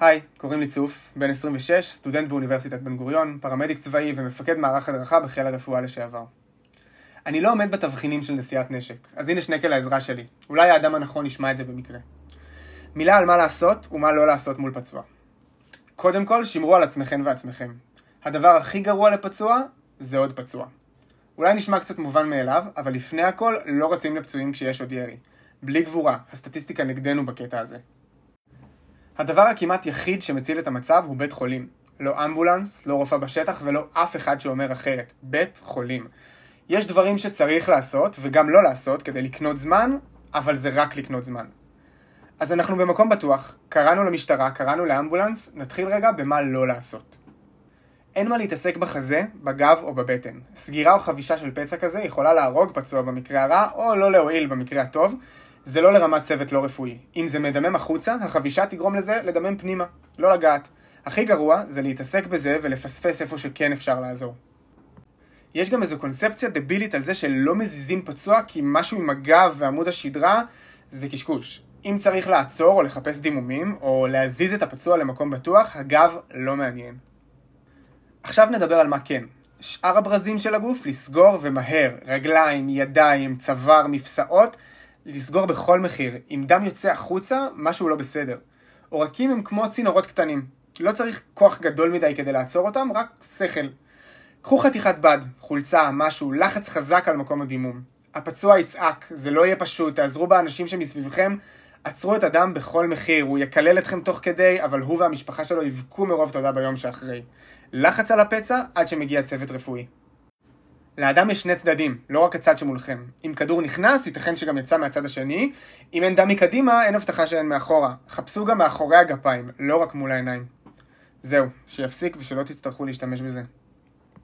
היי, קוראים לי צוף, בן 26, סטודנט באוניברסיטת בן גוריון, פרמדיק צבאי ומפקד מערך הדרכה בחיל הרפואה לשעבר. אני לא עומד בתבחינים של נשיאת נשק, אז הנה שנקל העזרה שלי. אולי האדם הנכון ישמע את זה במקרה. מילה על מה לעשות ומה לא לעשות מול פצוע. קודם כל, שמרו על עצמכם ועצמכם. הדבר הכי גרוע לפצוע זה עוד פצוע. אולי נשמע קצת מובן מאליו, אבל לפני הכל לא רצים לפצועים כשיש עוד ירי. בלי גבורה, הסטטיסטיקה נגדנו בקטע הזה. הדבר הכמעט יחיד שמציל את המצב הוא בית חולים. לא אמבולנס, לא רופא בשטח ולא אף אחד שאומר אחרת. בית חולים. יש דברים שצריך לעשות וגם לא לעשות כדי לקנות זמן, אבל זה רק לקנות זמן. אז אנחנו במקום בטוח, קראנו למשטרה, קראנו לאמבולנס, נתחיל רגע במה לא לעשות. אין מה להתעסק בחזה, בגב או בבטן. סגירה או חבישה של פצע כזה יכולה להרוג פצוע במקרה הרע, או לא להועיל במקרה הטוב. זה לא לרמת צוות לא רפואי. אם זה מדמם החוצה, החבישה תגרום לזה לדמם פנימה, לא לגעת. הכי גרוע זה להתעסק בזה ולפספס איפה שכן אפשר לעזור. יש גם איזו קונספציה דבילית על זה שלא מזיזים פצוע כי משהו עם הגב ועמוד השדרה זה קשקוש. אם צריך לעצור או לחפש דימומים, או להזיז את הפצוע למקום בטוח, הגב לא מעניין. עכשיו נדבר על מה כן. שאר הברזים של הגוף, לסגור ומהר, רגליים, ידיים, צוואר, מפסעות, לסגור בכל מחיר. אם דם יוצא החוצה, משהו לא בסדר. עורקים הם כמו צינורות קטנים. לא צריך כוח גדול מדי כדי לעצור אותם, רק שכל. קחו חתיכת בד, חולצה, משהו, לחץ חזק על מקום הדימום. הפצוע יצעק, זה לא יהיה פשוט, תעזרו באנשים שמסביבכם, עצרו את הדם בכל מחיר, הוא יקלל אתכם תוך כדי, אבל הוא והמשפחה שלו יבכו מרוב תודה ביום שאחרי. לחץ על הפצע עד שמגיע צוות רפואי. לאדם יש שני צדדים, לא רק הצד שמולכם. אם כדור נכנס, ייתכן שגם יצא מהצד השני. אם אין דם מקדימה, אין הבטחה שאין מאחורה. חפשו גם מאחורי הגפיים, לא רק מול העיניים. זהו, שיפסיק ושלא תצטרכו להשתמש בזה.